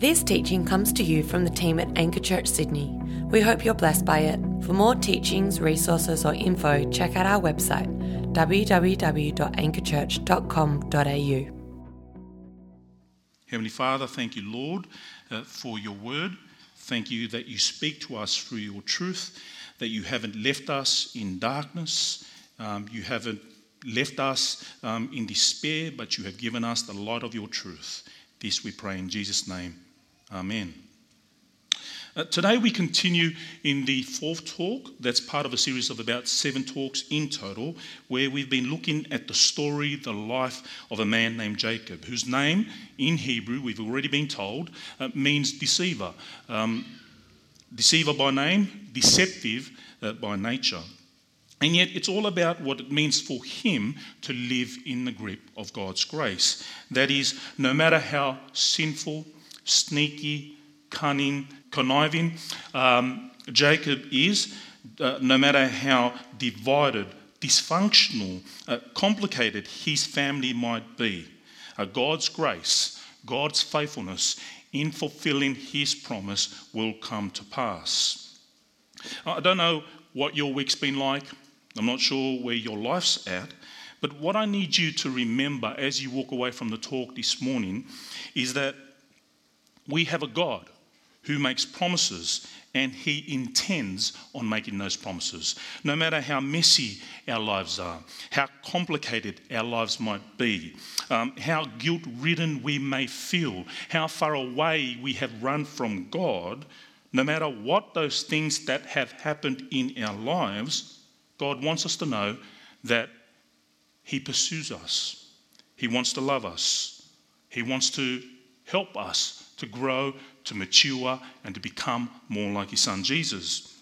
This teaching comes to you from the team at Anchor Church Sydney. We hope you're blessed by it. For more teachings, resources, or info, check out our website www.anchorchurch.com.au. Heavenly Father, thank you, Lord, uh, for your word. Thank you that you speak to us through your truth, that you haven't left us in darkness, um, you haven't left us um, in despair, but you have given us the light of your truth. This we pray in Jesus' name. Amen. Uh, today we continue in the fourth talk that's part of a series of about seven talks in total where we've been looking at the story the life of a man named jacob whose name in hebrew we've already been told uh, means deceiver um, deceiver by name deceptive uh, by nature and yet, it's all about what it means for him to live in the grip of God's grace. That is, no matter how sinful, sneaky, cunning, conniving um, Jacob is, uh, no matter how divided, dysfunctional, uh, complicated his family might be, uh, God's grace, God's faithfulness in fulfilling his promise will come to pass. I don't know what your week's been like. I'm not sure where your life's at. But what I need you to remember as you walk away from the talk this morning is that we have a God who makes promises and he intends on making those promises. No matter how messy our lives are, how complicated our lives might be, um, how guilt ridden we may feel, how far away we have run from God, no matter what those things that have happened in our lives, God wants us to know that He pursues us. He wants to love us. He wants to help us to grow, to mature, and to become more like His Son Jesus.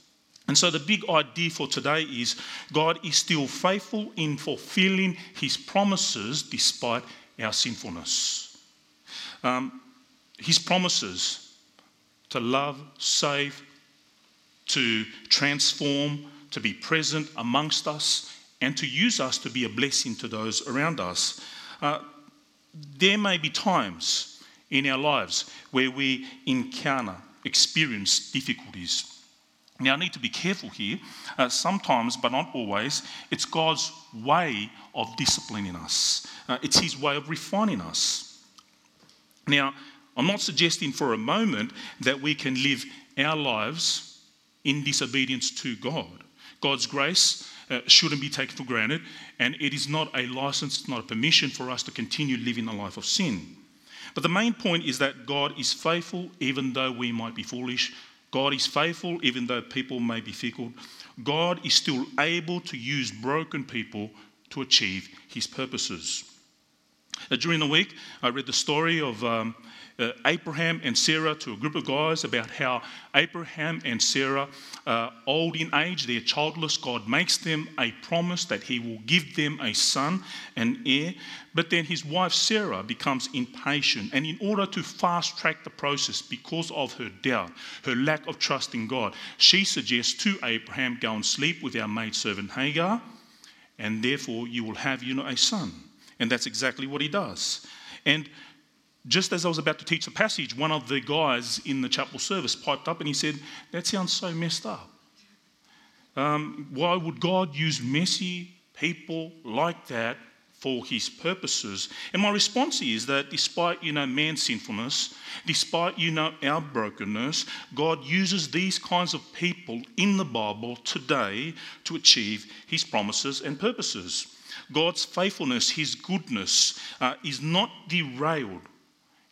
And so, the big idea for today is God is still faithful in fulfilling His promises despite our sinfulness. Um, his promises to love, save, to transform, to be present amongst us, and to use us to be a blessing to those around us. Uh, there may be times in our lives where we encounter, experience difficulties. Now, I need to be careful here. Uh, sometimes, but not always, it's God's way of disciplining us, uh, it's His way of refining us. Now, I'm not suggesting for a moment that we can live our lives in disobedience to God. God's grace uh, shouldn't be taken for granted, and it is not a license, it's not a permission for us to continue living a life of sin. But the main point is that God is faithful even though we might be foolish. God is faithful even though people may be fickle. God is still able to use broken people to achieve his purposes. Uh, during the week, I read the story of um, uh, Abraham and Sarah to a group of guys about how Abraham and Sarah, uh, old in age, they're childless. God makes them a promise that He will give them a son, an heir. But then his wife Sarah becomes impatient, and in order to fast track the process because of her doubt, her lack of trust in God, she suggests to Abraham, Go and sleep with our maidservant Hagar, and therefore you will have, you know, a son. And that's exactly what he does. And just as I was about to teach the passage, one of the guys in the chapel service piped up and he said, That sounds so messed up. Um, why would God use messy people like that for his purposes? And my response is that despite, you know, man's sinfulness, despite, you know, our brokenness, God uses these kinds of people in the Bible today to achieve his promises and purposes. God's faithfulness, his goodness, uh, is not derailed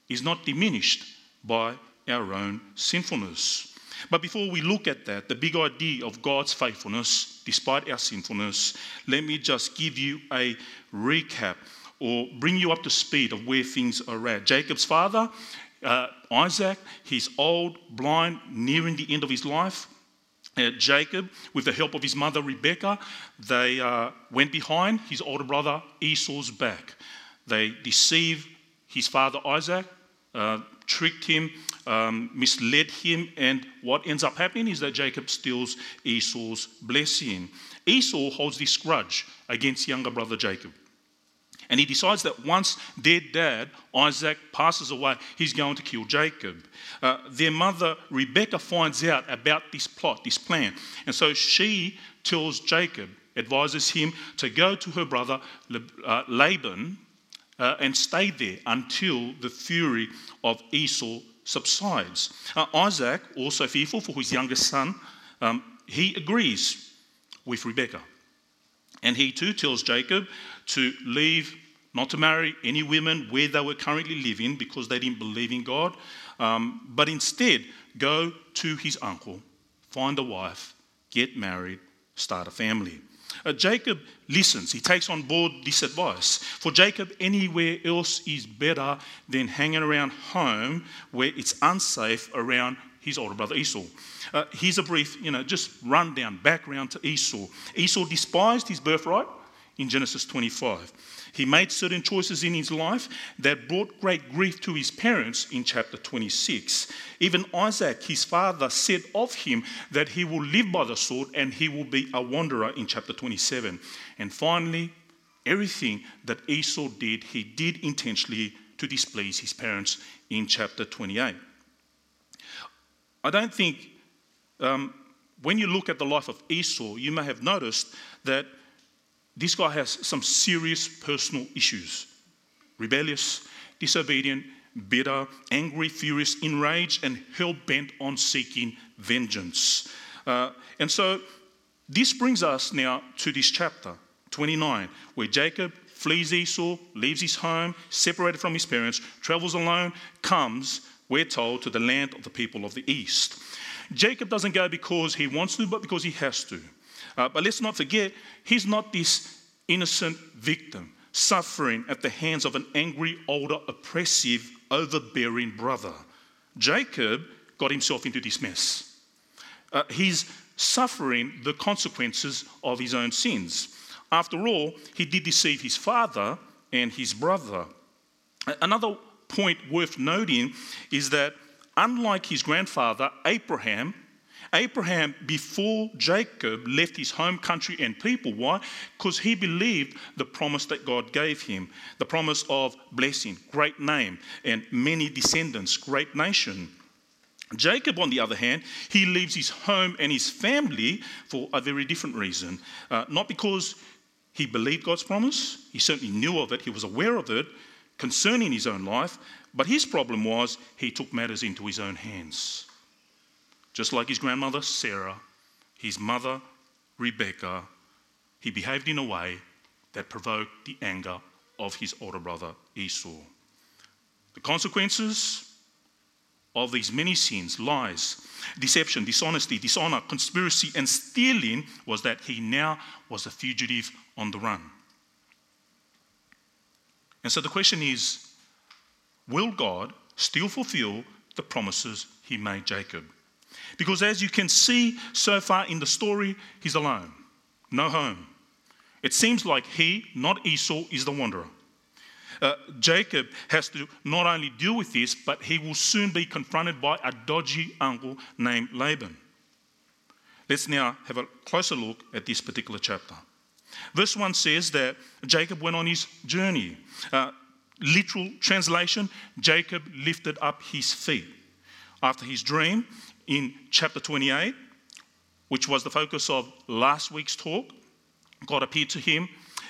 is not diminished by our own sinfulness. But before we look at that, the big idea of God's faithfulness, despite our sinfulness, let me just give you a recap or bring you up to speed of where things are at. Jacob's father, uh, Isaac, he's old, blind, nearing the end of his life. Jacob, with the help of his mother Rebecca, they uh, went behind his older brother Esau's back. They deceived his father Isaac, uh, tricked him, um, misled him, and what ends up happening is that Jacob steals Esau's blessing. Esau holds this grudge against younger brother Jacob. And he decides that once their dad, Isaac, passes away, he's going to kill Jacob. Uh, their mother, Rebecca, finds out about this plot, this plan. And so she tells Jacob, advises him to go to her brother uh, Laban uh, and stay there until the fury of Esau subsides. Uh, Isaac, also fearful for his youngest son, um, he agrees with Rebekah. And he too tells Jacob to leave, not to marry any women where they were currently living because they didn't believe in God, um, but instead go to his uncle, find a wife, get married, start a family. Uh, Jacob listens. He takes on board this advice. For Jacob, anywhere else is better than hanging around home where it's unsafe around his older brother Esau. Uh, here's a brief, you know, just rundown, background to Esau. Esau despised his birthright in Genesis 25. He made certain choices in his life that brought great grief to his parents in chapter 26. Even Isaac, his father, said of him that he will live by the sword and he will be a wanderer in chapter 27. And finally, everything that Esau did, he did intentionally to displease his parents in chapter 28. I don't think um, when you look at the life of Esau, you may have noticed that this guy has some serious personal issues rebellious, disobedient, bitter, angry, furious, enraged, and hell bent on seeking vengeance. Uh, and so this brings us now to this chapter 29, where Jacob flees Esau, leaves his home, separated from his parents, travels alone, comes, we're told, to the land of the people of the east. Jacob doesn't go because he wants to, but because he has to. Uh, but let's not forget, he's not this innocent victim suffering at the hands of an angry, older, oppressive, overbearing brother. Jacob got himself into this mess. Uh, he's suffering the consequences of his own sins. After all, he did deceive his father and his brother. Another point worth noting is that, unlike his grandfather, Abraham, Abraham, before Jacob, left his home country and people. Why? Because he believed the promise that God gave him the promise of blessing, great name, and many descendants, great nation. Jacob, on the other hand, he leaves his home and his family for a very different reason. Uh, not because he believed God's promise, he certainly knew of it, he was aware of it concerning his own life, but his problem was he took matters into his own hands. Just like his grandmother Sarah, his mother Rebecca, he behaved in a way that provoked the anger of his older brother Esau. The consequences of these many sins lies, deception, dishonesty, dishonor, conspiracy, and stealing was that he now was a fugitive on the run. And so the question is will God still fulfill the promises he made Jacob? Because as you can see so far in the story, he's alone, no home. It seems like he, not Esau, is the wanderer. Uh, Jacob has to not only deal with this, but he will soon be confronted by a dodgy uncle named Laban. Let's now have a closer look at this particular chapter. Verse 1 says that Jacob went on his journey. Uh, literal translation Jacob lifted up his feet. After his dream, in chapter 28, which was the focus of last week's talk. God appeared to him.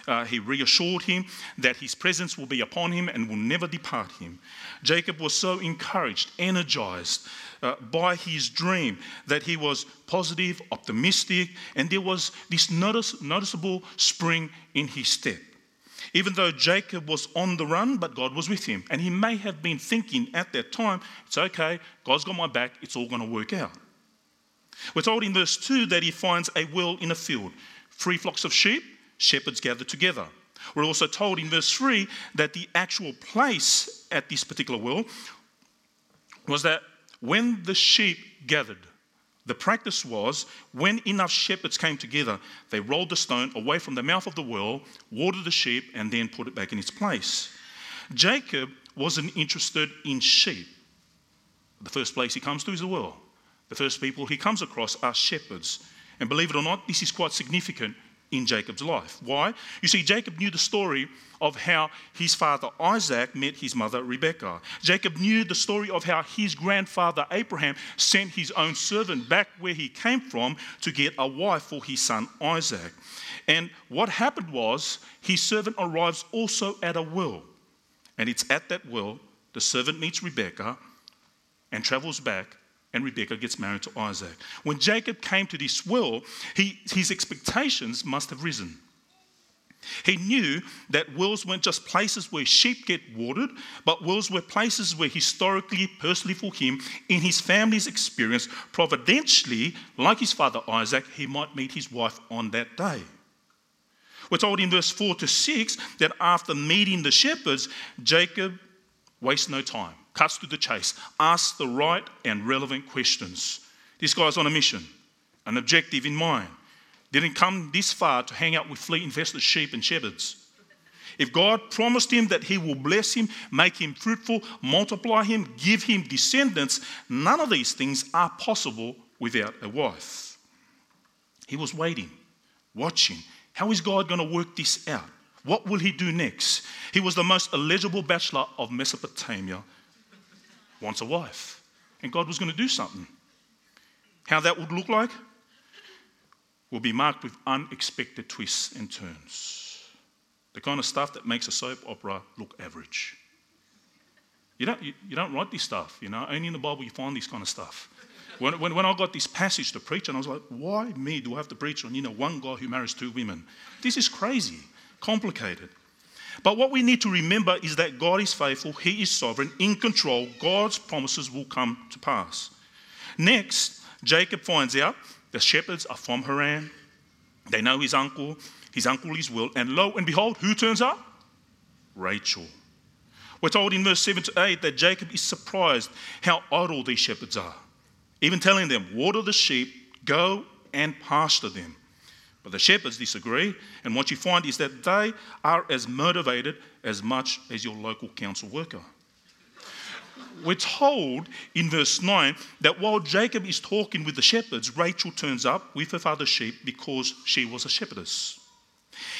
Uh, he reassured him that his presence will be upon him and will never depart him. Jacob was so encouraged, energized uh, by his dream that he was positive, optimistic, and there was this notice, noticeable spring in his step. Even though Jacob was on the run, but God was with him. And he may have been thinking at that time, it's okay, God's got my back, it's all going to work out. We're told in verse 2 that he finds a well in a field, three flocks of sheep, shepherds gathered together. We're also told in verse 3 that the actual place at this particular well was that when the sheep gathered, the practice was when enough shepherds came together, they rolled the stone away from the mouth of the well, watered the sheep, and then put it back in its place. Jacob wasn't interested in sheep. The first place he comes to is the well. The first people he comes across are shepherds. And believe it or not, this is quite significant in Jacob's life. Why? You see, Jacob knew the story of how his father Isaac met his mother Rebekah. Jacob knew the story of how his grandfather Abraham sent his own servant back where he came from to get a wife for his son Isaac. And what happened was his servant arrives also at a well. And it's at that well the servant meets Rebekah and travels back and Rebekah gets married to Isaac. When Jacob came to this well, he, his expectations must have risen. He knew that wells weren't just places where sheep get watered, but wells were places where historically, personally for him, in his family's experience, providentially, like his father Isaac, he might meet his wife on that day. We're told in verse 4 to 6 that after meeting the shepherds, Jacob wastes no time cuts to the chase, asks the right and relevant questions. This guy's on a mission, an objective in mind. Didn't come this far to hang out with flea infested sheep and shepherds. If God promised him that he will bless him, make him fruitful, multiply him, give him descendants, none of these things are possible without a wife. He was waiting, watching. How is God going to work this out? What will he do next? He was the most eligible bachelor of Mesopotamia wants a wife. And God was going to do something. How that would look like will be marked with unexpected twists and turns. The kind of stuff that makes a soap opera look average. You don't, you, you don't write this stuff, you know, only in the Bible you find this kind of stuff. When, when, when I got this passage to preach, and I was like, why me do I have to preach on, you know, one guy who marries two women? This is crazy, complicated. But what we need to remember is that God is faithful, He is sovereign, in control. God's promises will come to pass. Next, Jacob finds out the shepherds are from Haran. They know his uncle, his uncle is Will, and lo and behold, who turns up? Rachel. We're told in verse 7 to 8 that Jacob is surprised how idle these shepherds are, even telling them, Water the sheep, go and pasture them. But the shepherds disagree, and what you find is that they are as motivated as much as your local council worker. We're told in verse 9 that while Jacob is talking with the shepherds, Rachel turns up with her father's sheep because she was a shepherdess.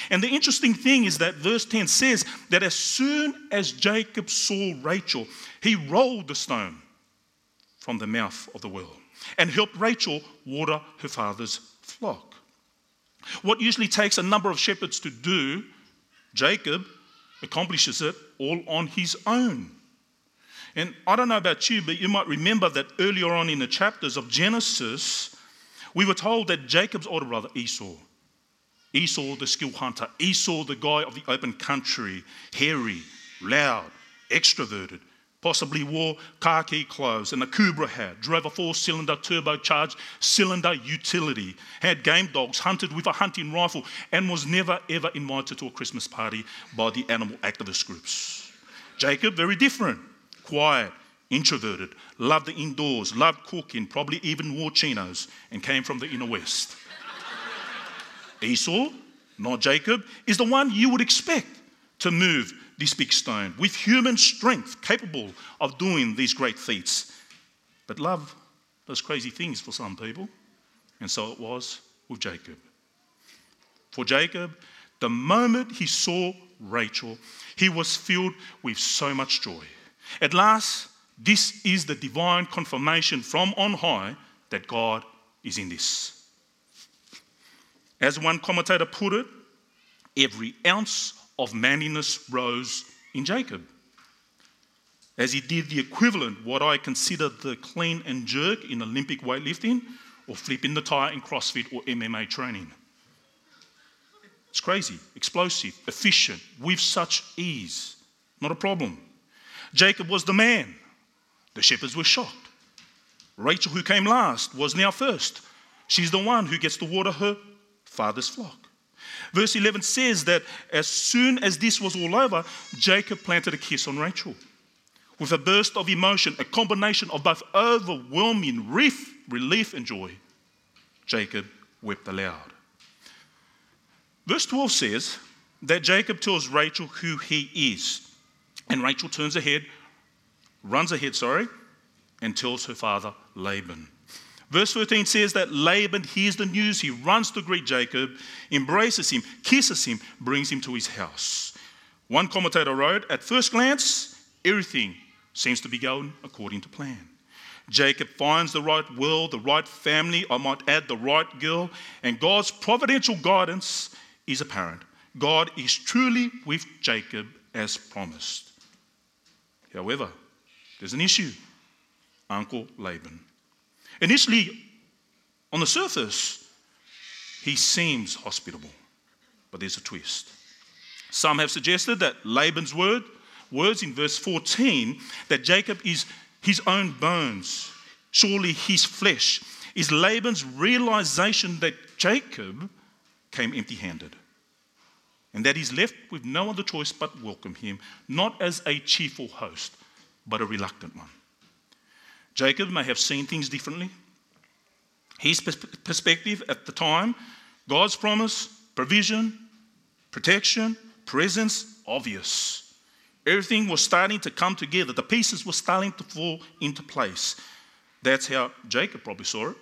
And the interesting thing is that verse 10 says that as soon as Jacob saw Rachel, he rolled the stone from the mouth of the well and helped Rachel water her father's flock. What usually takes a number of shepherds to do, Jacob accomplishes it all on his own. And I don't know about you, but you might remember that earlier on in the chapters of Genesis, we were told that Jacob's older brother Esau, Esau the skill hunter, Esau the guy of the open country, hairy, loud, extroverted, possibly wore khaki clothes and an Akubra hat, drove a four cylinder turbocharged cylinder utility, had game dogs, hunted with a hunting rifle, and was never ever invited to a Christmas party by the animal activist groups. Jacob, very different, quiet, introverted, loved the indoors, loved cooking, probably even wore chinos, and came from the inner west. Esau, not Jacob, is the one you would expect to move this big stone with human strength, capable of doing these great feats. But love does crazy things for some people, and so it was with Jacob. For Jacob, the moment he saw Rachel, he was filled with so much joy. At last, this is the divine confirmation from on high that God is in this. As one commentator put it, every ounce of manliness rose in Jacob. As he did the equivalent, what I consider the clean and jerk in Olympic weightlifting or flipping the tire in CrossFit or MMA training. It's crazy, explosive, efficient, with such ease. Not a problem. Jacob was the man. The shepherds were shocked. Rachel, who came last, was now first. She's the one who gets to water her father's flock. Verse 11 says that as soon as this was all over, Jacob planted a kiss on Rachel. With a burst of emotion, a combination of both overwhelming relief, relief and joy, Jacob wept aloud. Verse 12 says that Jacob tells Rachel who he is. And Rachel turns ahead, runs ahead, sorry, and tells her father Laban. Verse 13 says that Laban hears the news. He runs to greet Jacob, embraces him, kisses him, brings him to his house. One commentator wrote, At first glance, everything seems to be going according to plan. Jacob finds the right world, the right family, I might add the right girl, and God's providential guidance is apparent. God is truly with Jacob as promised. However, there's an issue Uncle Laban. Initially, on the surface, he seems hospitable, but there's a twist. Some have suggested that Laban's word, words in verse 14 that Jacob is his own bones, surely his flesh, is Laban's realization that Jacob came empty handed and that he's left with no other choice but welcome him, not as a cheerful host, but a reluctant one. Jacob may have seen things differently. His perspective at the time, God's promise, provision, protection, presence, obvious. Everything was starting to come together. The pieces were starting to fall into place. That's how Jacob probably saw it.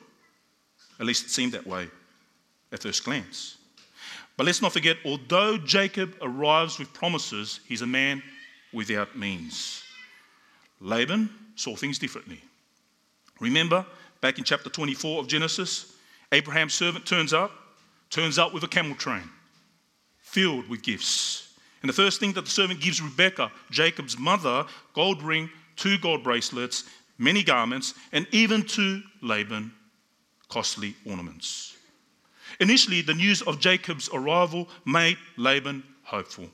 At least it seemed that way at first glance. But let's not forget, although Jacob arrives with promises, he's a man without means. Laban saw things differently. Remember, back in chapter 24 of Genesis, Abraham's servant turns up, turns up with a camel train filled with gifts. And the first thing that the servant gives Rebekah, Jacob's mother, gold ring, two gold bracelets, many garments, and even to Laban, costly ornaments. Initially, the news of Jacob's arrival made Laban hopeful.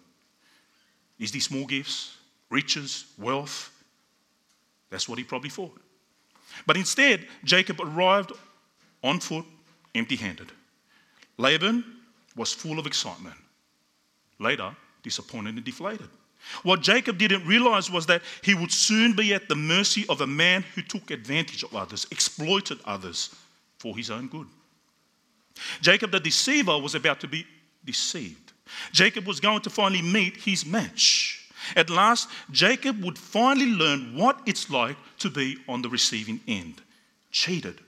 Is these small gifts, riches, wealth? That's what he probably thought. But instead, Jacob arrived on foot, empty handed. Laban was full of excitement. Later, disappointed and deflated. What Jacob didn't realize was that he would soon be at the mercy of a man who took advantage of others, exploited others for his own good. Jacob, the deceiver, was about to be deceived. Jacob was going to finally meet his match. At last, Jacob would finally learn what it's like to be on the receiving end cheated,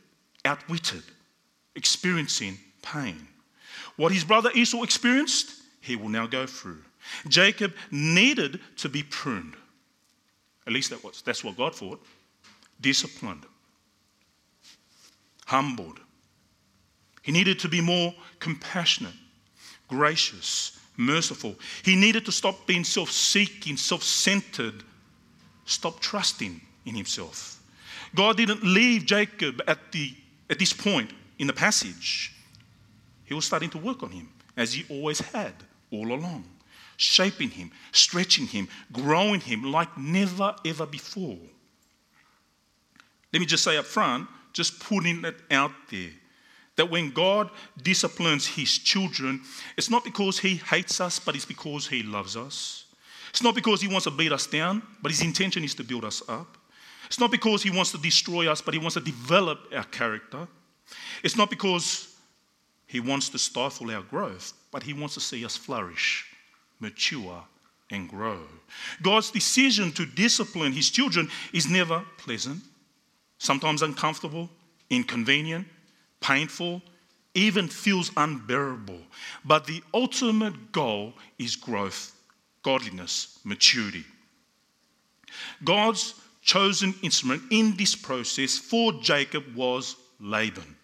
outwitted, experiencing pain. What his brother Esau experienced, he will now go through. Jacob needed to be pruned. At least that was, that's what God thought. Disciplined, humbled. He needed to be more compassionate, gracious, merciful. He needed to stop being self seeking, self centered, stop trusting in himself. God didn't leave Jacob at, the, at this point in the passage. He was starting to work on him, as he always had all along shaping him, stretching him, growing him like never ever before. Let me just say up front, just putting it out there, that when God disciplines his children, it's not because he hates us, but it's because he loves us. It's not because he wants to beat us down, but his intention is to build us up. It's not because he wants to destroy us, but he wants to develop our character. It's not because he wants to stifle our growth, but he wants to see us flourish mature, and grow. God's decision to discipline his children is never pleasant, sometimes uncomfortable, inconvenient, painful, even feels unbearable. But the ultimate goal is growth, godliness, maturity. God's chosen instrument in this process for Jacob was Laban.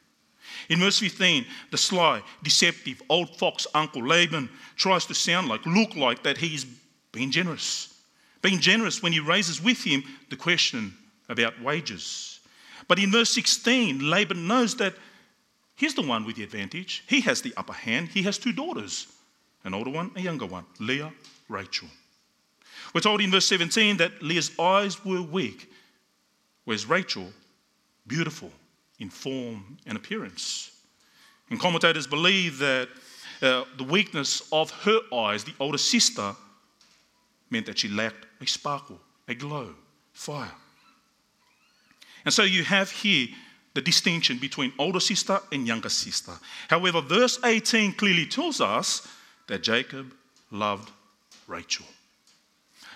In verse 15, the sly, deceptive old fox uncle Laban tries to sound like, look like that he's being generous. Being generous when he raises with him the question about wages. But in verse 16, Laban knows that he's the one with the advantage. He has the upper hand. He has two daughters an older one, a younger one, Leah, Rachel. We're told in verse 17 that Leah's eyes were weak, whereas Rachel, beautiful in form and appearance. And commentators believe that uh, the weakness of her eyes, the older sister, meant that she lacked a sparkle, a glow, fire. And so you have here the distinction between older sister and younger sister. However, verse 18 clearly tells us that Jacob loved Rachel.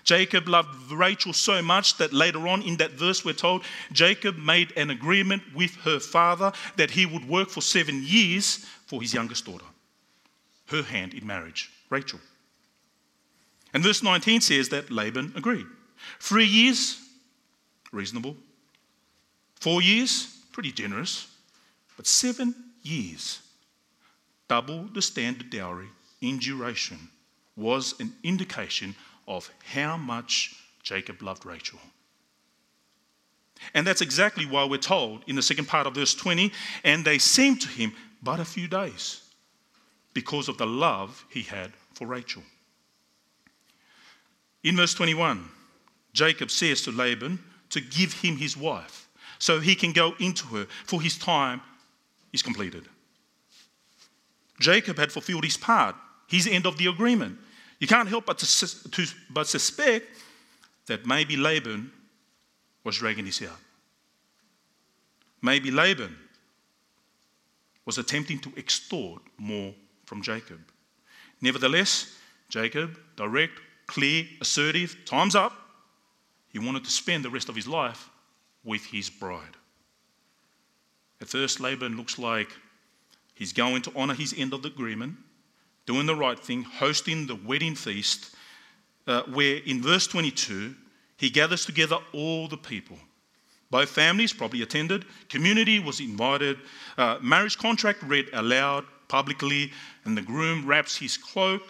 Jacob loved Rachel so much that later on in that verse, we're told Jacob made an agreement with her father that he would work for seven years for his youngest daughter, her hand in marriage, Rachel. And verse 19 says that Laban agreed. Three years, reasonable. Four years, pretty generous. But seven years, double the standard dowry in duration, was an indication of how much Jacob loved Rachel. And that's exactly why we're told in the second part of verse 20, and they seemed to him but a few days because of the love he had for Rachel. In verse 21, Jacob says to Laban to give him his wife so he can go into her, for his time is completed. Jacob had fulfilled his part, his end of the agreement. You can't help but, to, to, but suspect that maybe Laban was dragging his out. Maybe Laban was attempting to extort more from Jacob. Nevertheless, Jacob, direct, clear, assertive, time's up. He wanted to spend the rest of his life with his bride. At first, Laban looks like he's going to honor his end of the agreement doing the right thing, hosting the wedding feast, uh, where in verse 22, he gathers together all the people. Both families probably attended, community was invited, uh, marriage contract read aloud publicly, and the groom wraps his cloak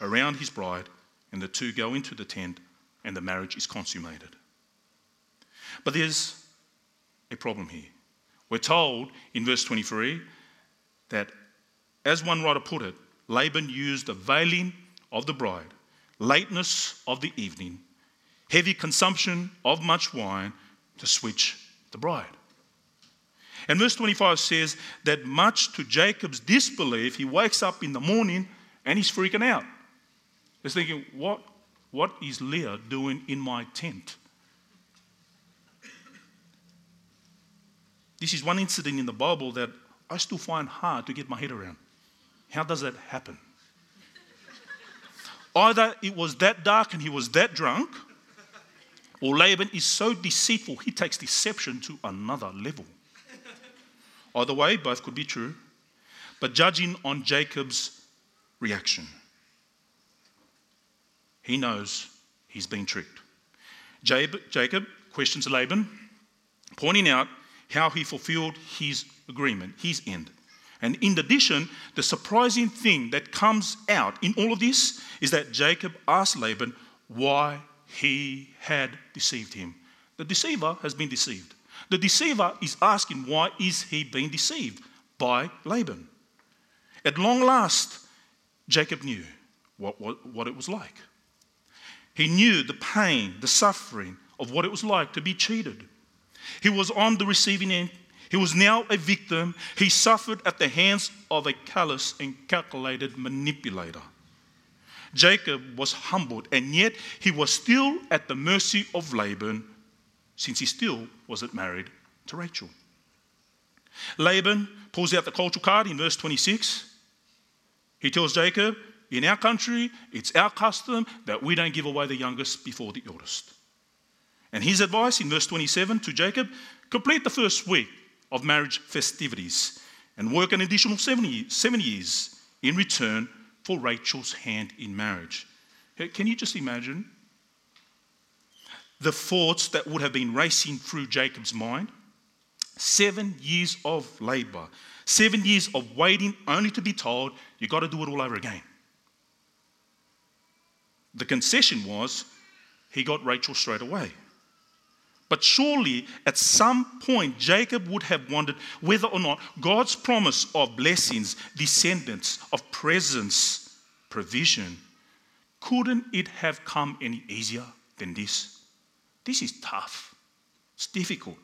around his bride, and the two go into the tent, and the marriage is consummated. But there's a problem here. We're told in verse 23 that, as one writer put it, Laban used the veiling of the bride, lateness of the evening, heavy consumption of much wine to switch the bride. And verse 25 says that much to Jacob's disbelief, he wakes up in the morning and he's freaking out. He's thinking, what, what is Leah doing in my tent? This is one incident in the Bible that I still find hard to get my head around. How does that happen? Either it was that dark and he was that drunk, or Laban is so deceitful he takes deception to another level. Either way, both could be true. But judging on Jacob's reaction, he knows he's been tricked. Jacob questions Laban, pointing out how he fulfilled his agreement, his end. And in addition, the surprising thing that comes out in all of this is that Jacob asked Laban why he had deceived him. The deceiver has been deceived. The deceiver is asking why is he being deceived by Laban. At long last, Jacob knew what, what, what it was like. He knew the pain, the suffering of what it was like to be cheated. He was on the receiving end he was now a victim. He suffered at the hands of a callous and calculated manipulator. Jacob was humbled, and yet he was still at the mercy of Laban since he still wasn't married to Rachel. Laban pulls out the cultural card in verse 26. He tells Jacob, In our country, it's our custom that we don't give away the youngest before the eldest. And his advice in verse 27 to Jacob complete the first week of marriage festivities and work an additional seven years in return for Rachel's hand in marriage. Can you just imagine the thoughts that would have been racing through Jacob's mind? Seven years of labor, seven years of waiting only to be told, you've got to do it all over again. The concession was he got Rachel straight away. But surely at some point, Jacob would have wondered whether or not God's promise of blessings, descendants, of presence, provision, couldn't it have come any easier than this? This is tough. It's difficult.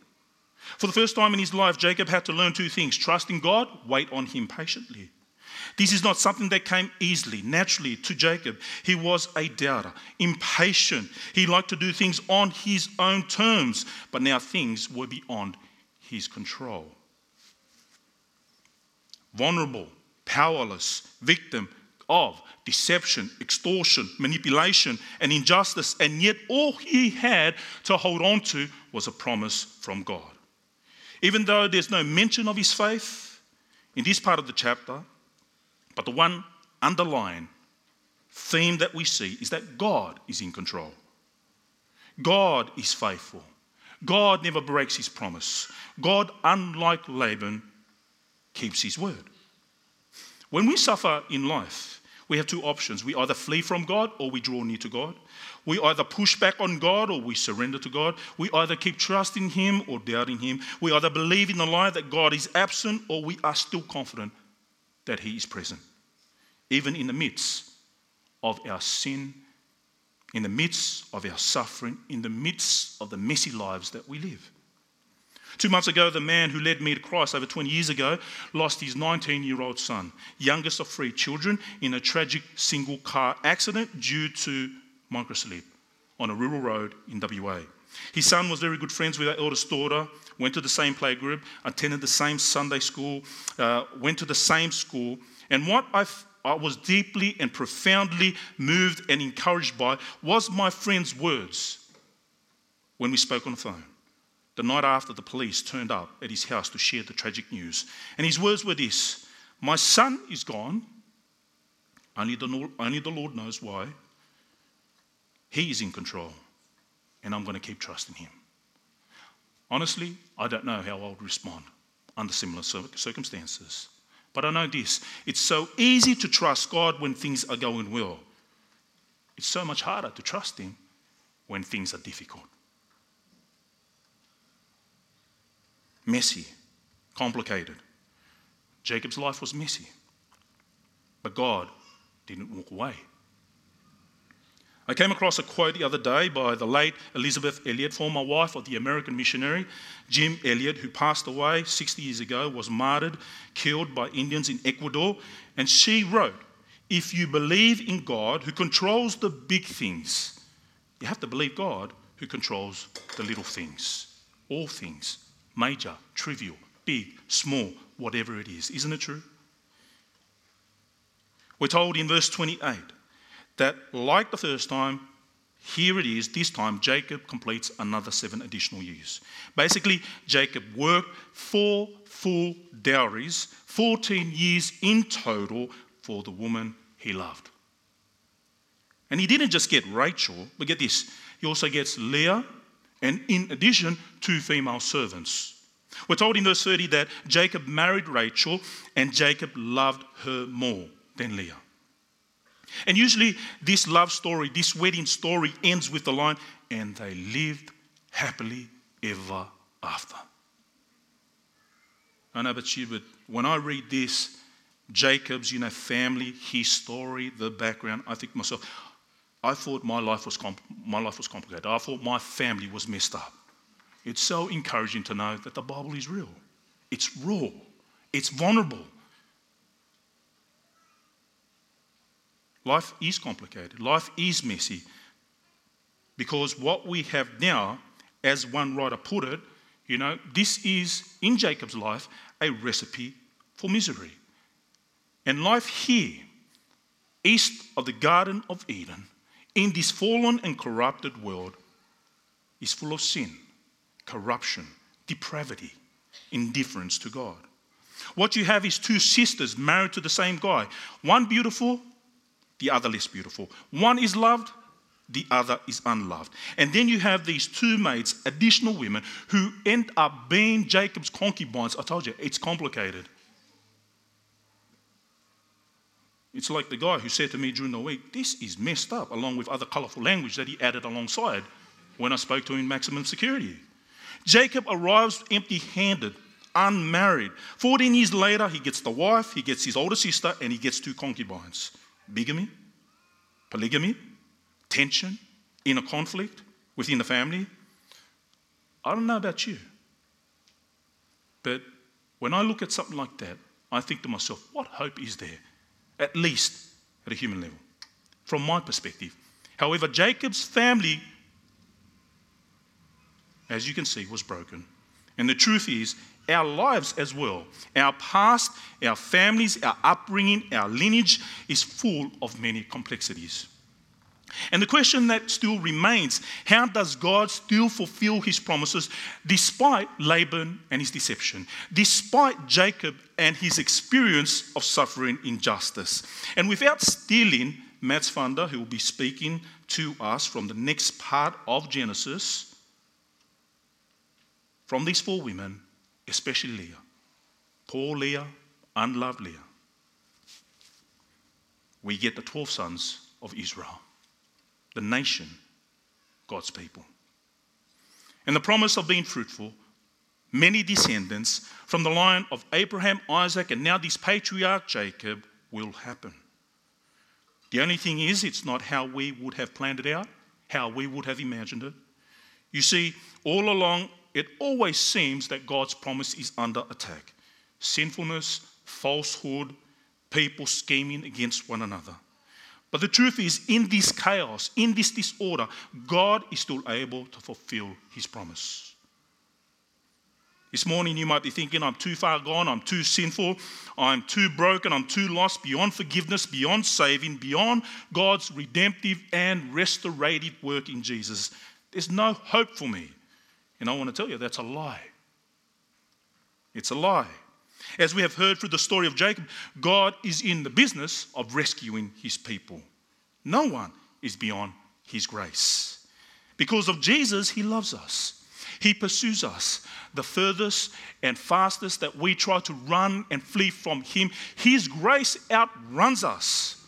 For the first time in his life, Jacob had to learn two things trust in God, wait on him patiently. This is not something that came easily, naturally to Jacob. He was a doubter, impatient. He liked to do things on his own terms, but now things were beyond his control. Vulnerable, powerless, victim of deception, extortion, manipulation, and injustice, and yet all he had to hold on to was a promise from God. Even though there's no mention of his faith in this part of the chapter, but the one underlying theme that we see is that God is in control. God is faithful. God never breaks his promise. God, unlike Laban, keeps his word. When we suffer in life, we have two options. We either flee from God or we draw near to God. We either push back on God or we surrender to God. We either keep trusting Him or doubting Him. We either believe in the lie that God is absent or we are still confident that He is present. Even in the midst of our sin, in the midst of our suffering, in the midst of the messy lives that we live. Two months ago, the man who led me to Christ over 20 years ago lost his 19 year old son, youngest of three children, in a tragic single car accident due to microsleep on a rural road in WA. His son was very good friends with our eldest daughter, went to the same playgroup, attended the same Sunday school, uh, went to the same school. And what I, I was deeply and profoundly moved and encouraged by was my friend's words when we spoke on the phone the night after the police turned up at his house to share the tragic news. And his words were this My son is gone. Only the, only the Lord knows why. He is in control, and I'm going to keep trusting Him. Honestly, I don't know how I would respond under similar circumstances. But I know this it's so easy to trust God when things are going well, it's so much harder to trust Him when things are difficult. messy, complicated. Jacob's life was messy, but God didn't walk away. I came across a quote the other day by the late Elisabeth Elliot, former wife of the American missionary Jim Elliot, who passed away 60 years ago, was martyred, killed by Indians in Ecuador. And she wrote, If you believe in God who controls the big things, you have to believe God who controls the little things, all things major, trivial, big, small, whatever it is. Isn't it true? We're told in verse 28 that, like the first time, here it is, this time Jacob completes another seven additional years. Basically, Jacob worked four full dowries, 14 years in total, for the woman he loved. And he didn't just get Rachel, but get this, he also gets Leah and in addition, two female servants. We're told in verse 30 that Jacob married Rachel and Jacob loved her more than Leah. And usually, this love story, this wedding story, ends with the line, and they lived happily ever after. I know about you, but when I read this, Jacob's, you know, family, his story, the background, I think myself, I thought my life was, comp- my life was complicated. I thought my family was messed up. It's so encouraging to know that the Bible is real. It's raw. It's vulnerable. Life is complicated. Life is messy. Because what we have now, as one writer put it, you know, this is in Jacob's life a recipe for misery. And life here, east of the Garden of Eden, in this fallen and corrupted world is full of sin, corruption, depravity, indifference to God. What you have is two sisters married to the same guy. One beautiful, the other less beautiful. One is loved, the other is unloved. And then you have these two mates, additional women, who end up being Jacob's concubines. I told you, it's complicated. It's like the guy who said to me during the week, This is messed up, along with other colourful language that he added alongside when I spoke to him in maximum security. Jacob arrives empty handed, unmarried. 14 years later, he gets the wife, he gets his older sister, and he gets two concubines bigamy, polygamy, tension, inner conflict within the family. I don't know about you, but when I look at something like that, I think to myself, what hope is there at least at a human level, from my perspective. However, Jacob's family, as you can see, was broken. And the truth is, our lives as well, our past, our families, our upbringing, our lineage is full of many complexities. And the question that still remains how does God still fulfill his promises despite Laban and his deception, despite Jacob and his experience of suffering injustice? And without stealing Matt's Funder, who will be speaking to us from the next part of Genesis, from these four women, especially Leah. Poor Leah, unloved Leah. We get the 12 sons of Israel, the nation, God's people. And the promise of being fruitful, many descendants from the line of Abraham, Isaac, and now this patriarch Jacob will happen. The only thing is, it's not how we would have planned it out, how we would have imagined it. You see, all along, it always seems that God's promise is under attack sinfulness, falsehood, people scheming against one another. But the truth is, in this chaos, in this disorder, God is still able to fulfill his promise. This morning, you might be thinking, I'm too far gone, I'm too sinful, I'm too broken, I'm too lost, beyond forgiveness, beyond saving, beyond God's redemptive and restorative work in Jesus. There's no hope for me. And I want to tell you that's a lie. It's a lie. As we have heard through the story of Jacob, God is in the business of rescuing his people. No one is beyond his grace. Because of Jesus, he loves us. He pursues us. The furthest and fastest that we try to run and flee from Him, His grace outruns us.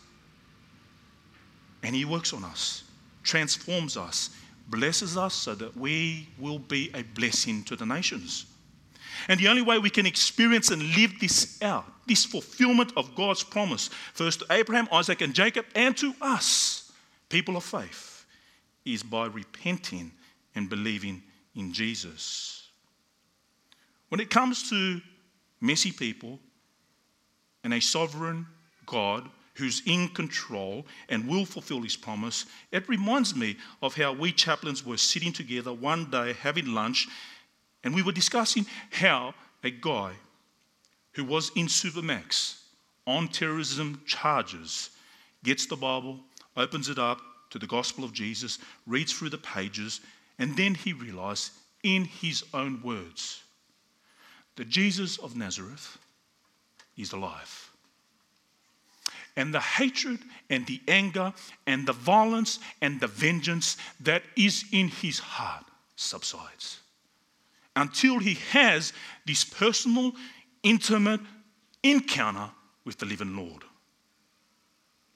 And He works on us, transforms us, blesses us so that we will be a blessing to the nations. And the only way we can experience and live this out, this fulfillment of God's promise, first to Abraham, Isaac, and Jacob, and to us, people of faith, is by repenting and believing in Jesus. When it comes to messy people and a sovereign God who's in control and will fulfill his promise, it reminds me of how we chaplains were sitting together one day having lunch and we were discussing how a guy who was in Supermax on terrorism charges gets the Bible, opens it up to the gospel of Jesus, reads through the pages, and then he realized in his own words that Jesus of Nazareth is alive. And the hatred and the anger and the violence and the vengeance that is in his heart subsides until he has this personal, intimate encounter with the living Lord.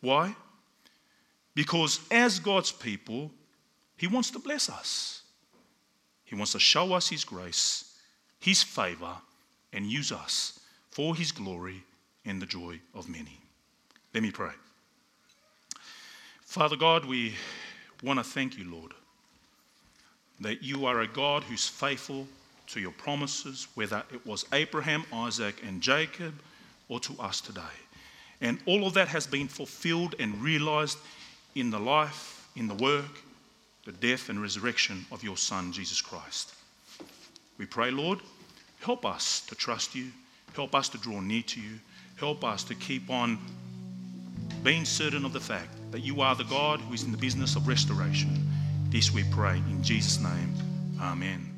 Why? Because as God's people, he wants to bless us. He wants to show us His grace, His favor, and use us for His glory and the joy of many. Let me pray. Father God, we want to thank you, Lord, that you are a God who's faithful to your promises, whether it was Abraham, Isaac, and Jacob, or to us today. And all of that has been fulfilled and realized in the life, in the work, the death and resurrection of your Son, Jesus Christ. We pray, Lord, help us to trust you, help us to draw near to you, help us to keep on being certain of the fact that you are the God who is in the business of restoration. This we pray in Jesus' name. Amen.